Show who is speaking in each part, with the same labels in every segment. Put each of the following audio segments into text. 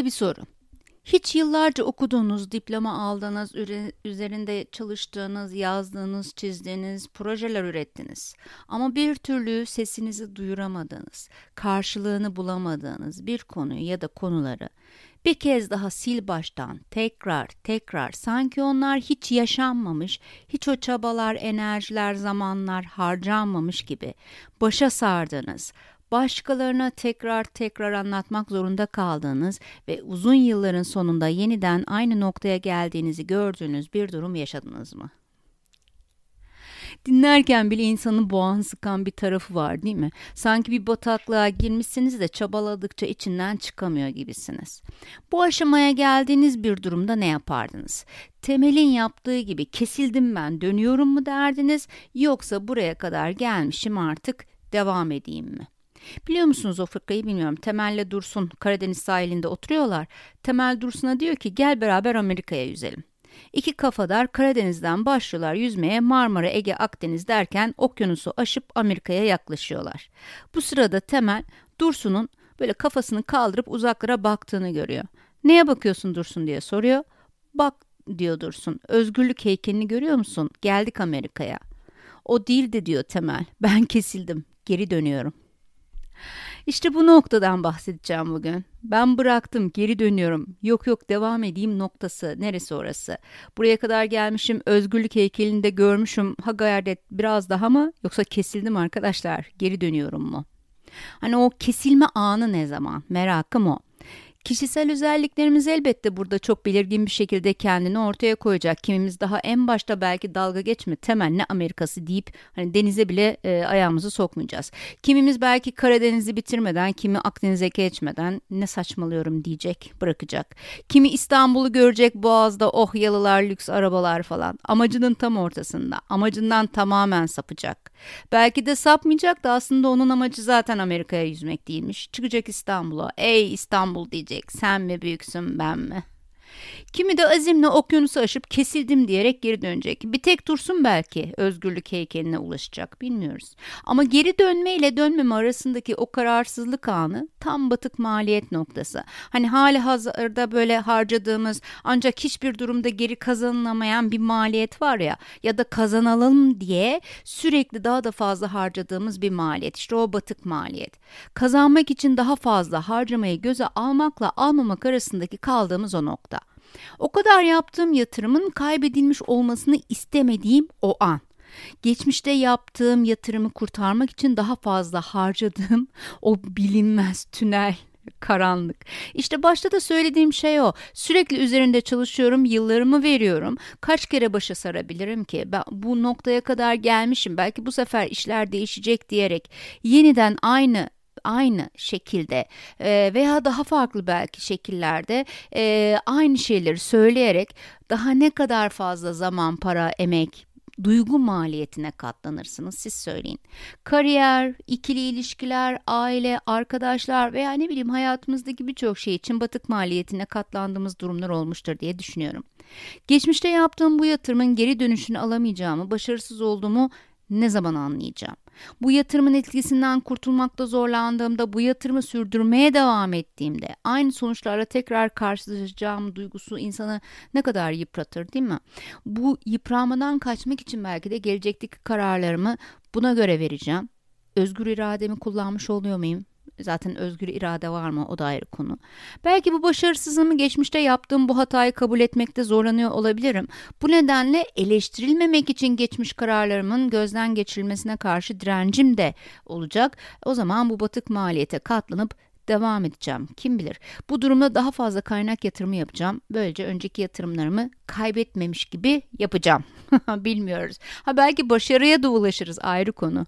Speaker 1: Size bir soru. Hiç yıllarca okuduğunuz, diploma aldığınız, üzerinde çalıştığınız, yazdığınız, çizdiğiniz, projeler ürettiniz. Ama bir türlü sesinizi duyuramadığınız, karşılığını bulamadığınız bir konuyu ya da konuları bir kez daha sil baştan, tekrar, tekrar, sanki onlar hiç yaşanmamış, hiç o çabalar, enerjiler, zamanlar harcanmamış gibi başa sardınız, başkalarına tekrar tekrar anlatmak zorunda kaldığınız ve uzun yılların sonunda yeniden aynı noktaya geldiğinizi gördüğünüz bir durum yaşadınız mı? Dinlerken bile insanın boğan sıkan bir tarafı var değil mi? Sanki bir bataklığa girmişsiniz de çabaladıkça içinden çıkamıyor gibisiniz. Bu aşamaya geldiğiniz bir durumda ne yapardınız? Temel'in yaptığı gibi kesildim ben dönüyorum mu derdiniz yoksa buraya kadar gelmişim artık devam edeyim mi? Biliyor musunuz o fıkrayı bilmiyorum. Temel'le Dursun Karadeniz sahilinde oturuyorlar. Temel Dursun'a diyor ki gel beraber Amerika'ya yüzelim. İki kafadar Karadeniz'den başlıyorlar yüzmeye Marmara, Ege, Akdeniz derken okyanusu aşıp Amerika'ya yaklaşıyorlar. Bu sırada Temel Dursun'un böyle kafasını kaldırıp uzaklara baktığını görüyor. Neye bakıyorsun Dursun diye soruyor. Bak diyor Dursun. Özgürlük heykelini görüyor musun? Geldik Amerika'ya. O değil de diyor Temel. Ben kesildim. Geri dönüyorum. İşte bu noktadan bahsedeceğim bugün. Ben bıraktım, geri dönüyorum. Yok yok devam edeyim noktası. Neresi orası? Buraya kadar gelmişim, özgürlük heykelinde görmüşüm. Ha gayret biraz daha mı? Yoksa kesildim arkadaşlar, geri dönüyorum mu? Hani o kesilme anı ne zaman? Merakım o. Kişisel özelliklerimiz elbette burada çok belirgin bir şekilde kendini ortaya koyacak. Kimimiz daha en başta belki dalga geçme temel ne Amerikası deyip hani denize bile e, ayağımızı sokmayacağız. Kimimiz belki Karadeniz'i bitirmeden, kimi Akdeniz'e geçmeden ne saçmalıyorum diyecek, bırakacak. Kimi İstanbul'u görecek Boğaz'da oh yalılar, lüks arabalar falan. Amacının tam ortasında. Amacından tamamen sapacak. Belki de sapmayacak da aslında onun amacı zaten Amerika'ya yüzmek değilmiş. Çıkacak İstanbul'a. Ey İstanbul diyecek diyecek. Sen mi büyüksün ben mi? Kimi de azimle okyanusu aşıp kesildim diyerek geri dönecek. Bir tek dursun belki özgürlük heykeline ulaşacak bilmiyoruz. Ama geri dönme ile dönmeme arasındaki o kararsızlık anı tam batık maliyet noktası. Hani hali hazırda böyle harcadığımız ancak hiçbir durumda geri kazanılamayan bir maliyet var ya ya da kazanalım diye sürekli daha da fazla harcadığımız bir maliyet. İşte o batık maliyet. Kazanmak için daha fazla harcamayı göze almakla almamak arasındaki kaldığımız o nokta. O kadar yaptığım yatırımın kaybedilmiş olmasını istemediğim o an. Geçmişte yaptığım yatırımı kurtarmak için daha fazla harcadığım o bilinmez tünel karanlık. İşte başta da söylediğim şey o. Sürekli üzerinde çalışıyorum, yıllarımı veriyorum. Kaç kere başa sarabilirim ki? Ben bu noktaya kadar gelmişim. Belki bu sefer işler değişecek diyerek yeniden aynı aynı şekilde e, veya daha farklı belki şekillerde e, aynı şeyleri söyleyerek daha ne kadar fazla zaman, para, emek, duygu maliyetine katlanırsınız siz söyleyin. Kariyer, ikili ilişkiler, aile, arkadaşlar veya ne bileyim hayatımızdaki birçok şey için batık maliyetine katlandığımız durumlar olmuştur diye düşünüyorum. Geçmişte yaptığım bu yatırımın geri dönüşünü alamayacağımı, başarısız olduğumu ne zaman anlayacağım? Bu yatırımın etkisinden kurtulmakta zorlandığımda, bu yatırımı sürdürmeye devam ettiğimde aynı sonuçlarla tekrar karşılaşacağım duygusu insanı ne kadar yıpratır değil mi? Bu yıpranmadan kaçmak için belki de gelecekteki kararlarımı buna göre vereceğim. Özgür irademi kullanmış oluyor muyum? Zaten özgür irade var mı o da ayrı konu. Belki bu başarısızlığımı geçmişte yaptığım bu hatayı kabul etmekte zorlanıyor olabilirim. Bu nedenle eleştirilmemek için geçmiş kararlarımın gözden geçirilmesine karşı direncim de olacak. O zaman bu batık maliyete katlanıp devam edeceğim. Kim bilir. Bu durumda daha fazla kaynak yatırımı yapacağım. Böylece önceki yatırımlarımı kaybetmemiş gibi yapacağım. Bilmiyoruz. Ha belki başarıya da ulaşırız ayrı konu.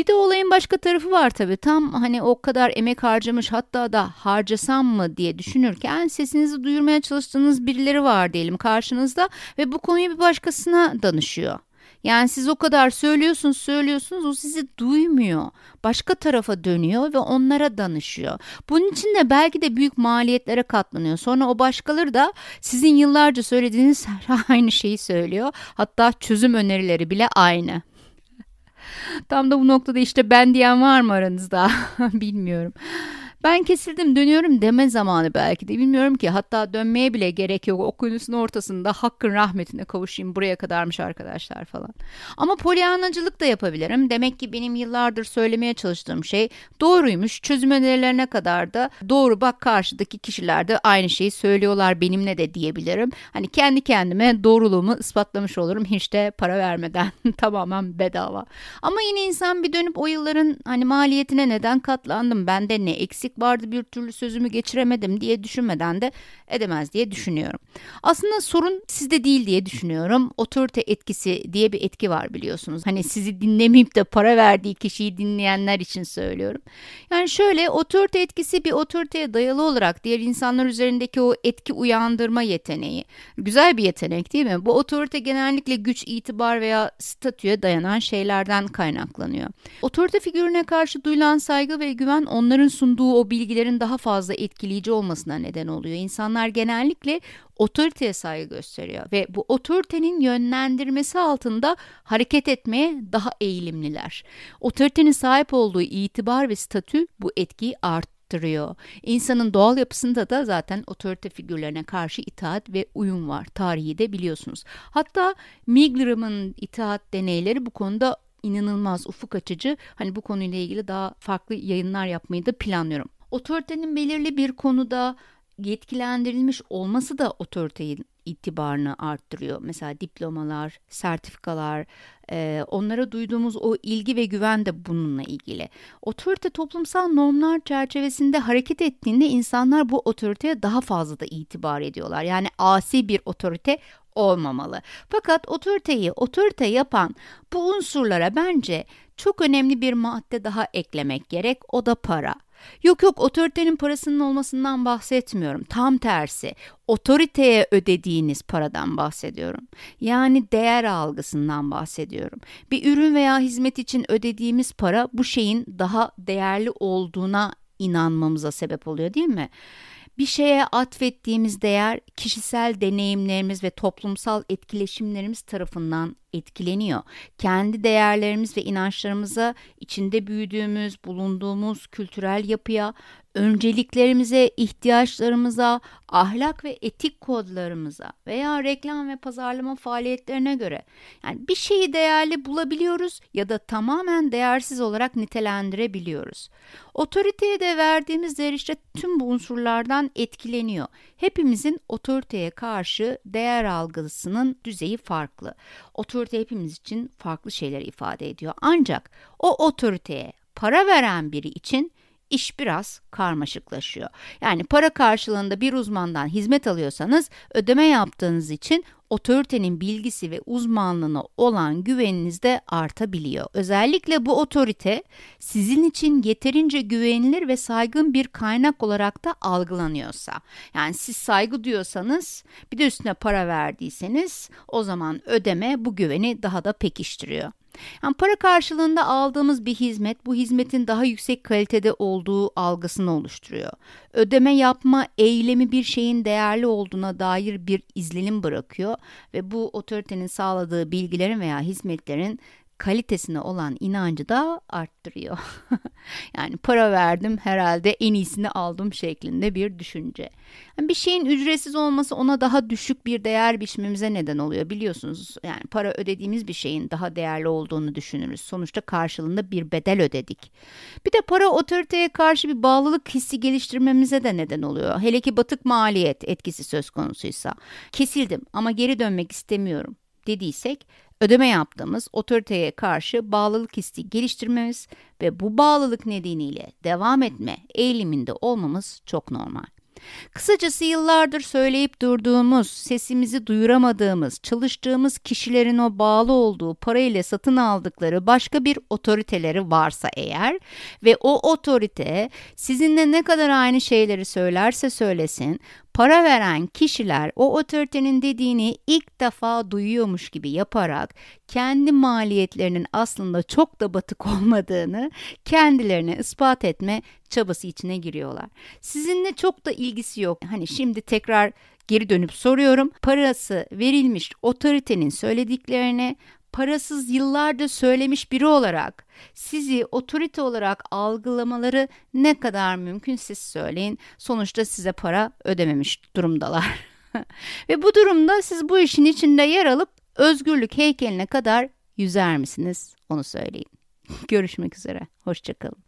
Speaker 1: Bir de olayın başka tarafı var tabii. Tam hani o kadar emek harcamış hatta da harcasam mı diye düşünürken sesinizi duyurmaya çalıştığınız birileri var diyelim karşınızda ve bu konuyu bir başkasına danışıyor. Yani siz o kadar söylüyorsunuz söylüyorsunuz o sizi duymuyor. Başka tarafa dönüyor ve onlara danışıyor. Bunun için de belki de büyük maliyetlere katlanıyor. Sonra o başkaları da sizin yıllarca söylediğiniz aynı şeyi söylüyor. Hatta çözüm önerileri bile aynı. Tam da bu noktada işte ben diyen var mı aranızda? Bilmiyorum. Ben kesildim dönüyorum deme zamanı belki de bilmiyorum ki hatta dönmeye bile gerek yok okyanusun ortasında hakkın rahmetine kavuşayım buraya kadarmış arkadaşlar falan. Ama polyanacılık da yapabilirim. Demek ki benim yıllardır söylemeye çalıştığım şey doğruymuş. Çözüm önerilerine kadar da doğru bak karşıdaki kişiler de aynı şeyi söylüyorlar benimle de diyebilirim. Hani kendi kendime doğruluğumu ispatlamış olurum hiç de para vermeden tamamen bedava. Ama yine insan bir dönüp o yılların hani maliyetine neden katlandım bende ne eksik vardı bir türlü sözümü geçiremedim diye düşünmeden de edemez diye düşünüyorum. Aslında sorun sizde değil diye düşünüyorum. Otorite etkisi diye bir etki var biliyorsunuz. Hani sizi dinlemeyip de para verdiği kişiyi dinleyenler için söylüyorum. Yani şöyle otorite etkisi bir otoriteye dayalı olarak diğer insanlar üzerindeki o etki uyandırma yeteneği. Güzel bir yetenek değil mi? Bu otorite genellikle güç, itibar veya statüye dayanan şeylerden kaynaklanıyor. Otorite figürüne karşı duyulan saygı ve güven onların sunduğu o bilgilerin daha fazla etkileyici olmasına neden oluyor. İnsanlar genellikle otoriteye saygı gösteriyor ve bu otoritenin yönlendirmesi altında hareket etmeye daha eğilimliler. Otoritenin sahip olduğu itibar ve statü bu etkiyi arttırıyor. İnsanın doğal yapısında da zaten otorite figürlerine karşı itaat ve uyum var. Tarihi de biliyorsunuz. Hatta Milgram'ın itaat deneyleri bu konuda inanılmaz ufuk açıcı. Hani bu konuyla ilgili daha farklı yayınlar yapmayı da planlıyorum. Otoritenin belirli bir konuda yetkilendirilmiş olması da otoritenin itibarını arttırıyor. Mesela diplomalar, sertifikalar, e, onlara duyduğumuz o ilgi ve güven de bununla ilgili. Otorite toplumsal normlar çerçevesinde hareket ettiğinde insanlar bu otoriteye daha fazla da itibar ediyorlar. Yani asi bir otorite olmamalı. Fakat otoriteyi otorite yapan bu unsurlara bence çok önemli bir madde daha eklemek gerek. O da para. Yok yok otoritenin parasının olmasından bahsetmiyorum. Tam tersi otoriteye ödediğiniz paradan bahsediyorum. Yani değer algısından bahsediyorum. Bir ürün veya hizmet için ödediğimiz para bu şeyin daha değerli olduğuna inanmamıza sebep oluyor değil mi? Bir şeye atfettiğimiz değer kişisel deneyimlerimiz ve toplumsal etkileşimlerimiz tarafından etkileniyor. Kendi değerlerimiz ve inançlarımıza, içinde büyüdüğümüz, bulunduğumuz kültürel yapıya, önceliklerimize, ihtiyaçlarımıza, ahlak ve etik kodlarımıza veya reklam ve pazarlama faaliyetlerine göre yani bir şeyi değerli bulabiliyoruz ya da tamamen değersiz olarak nitelendirebiliyoruz. Otoriteye de verdiğimiz değer işte tüm bu unsurlardan etkileniyor. Hepimizin otoriteye karşı değer algısının düzeyi farklı. Otorite hepimiz için farklı şeyler ifade ediyor. Ancak o otoriteye para veren biri için iş biraz karmaşıklaşıyor. Yani para karşılığında bir uzmandan hizmet alıyorsanız ödeme yaptığınız için otoritenin bilgisi ve uzmanlığına olan güveniniz de artabiliyor. Özellikle bu otorite sizin için yeterince güvenilir ve saygın bir kaynak olarak da algılanıyorsa. Yani siz saygı diyorsanız bir de üstüne para verdiyseniz o zaman ödeme bu güveni daha da pekiştiriyor. Yani para karşılığında aldığımız bir hizmet bu hizmetin daha yüksek kalitede olduğu algısını oluşturuyor. Ödeme yapma eylemi bir şeyin değerli olduğuna dair bir izlenim bırakıyor ve bu otoritenin sağladığı bilgilerin veya hizmetlerin kalitesine olan inancı da arttırıyor. yani para verdim herhalde en iyisini aldım şeklinde bir düşünce. Yani bir şeyin ücretsiz olması ona daha düşük bir değer biçmemize neden oluyor biliyorsunuz. Yani para ödediğimiz bir şeyin daha değerli olduğunu düşünürüz. Sonuçta karşılığında bir bedel ödedik. Bir de para otoriteye karşı bir bağlılık hissi geliştirmemize de neden oluyor. Hele ki batık maliyet etkisi söz konusuysa. Kesildim ama geri dönmek istemiyorum dediysek ödeme yaptığımız otoriteye karşı bağlılık hissi geliştirmemiz ve bu bağlılık nedeniyle devam etme eğiliminde olmamız çok normal. Kısacası yıllardır söyleyip durduğumuz, sesimizi duyuramadığımız, çalıştığımız kişilerin o bağlı olduğu parayla satın aldıkları başka bir otoriteleri varsa eğer ve o otorite sizinle ne kadar aynı şeyleri söylerse söylesin, para veren kişiler o otoritenin dediğini ilk defa duyuyormuş gibi yaparak kendi maliyetlerinin aslında çok da batık olmadığını kendilerine ispat etme çabası içine giriyorlar. Sizinle çok da ilgisi yok. Hani şimdi tekrar geri dönüp soruyorum. Parası verilmiş otoritenin söylediklerine parasız yıllardır söylemiş biri olarak sizi otorite olarak algılamaları ne kadar mümkün siz söyleyin. Sonuçta size para ödememiş durumdalar. Ve bu durumda siz bu işin içinde yer alıp özgürlük heykeline kadar yüzer misiniz? Onu söyleyin. Görüşmek üzere. Hoşçakalın.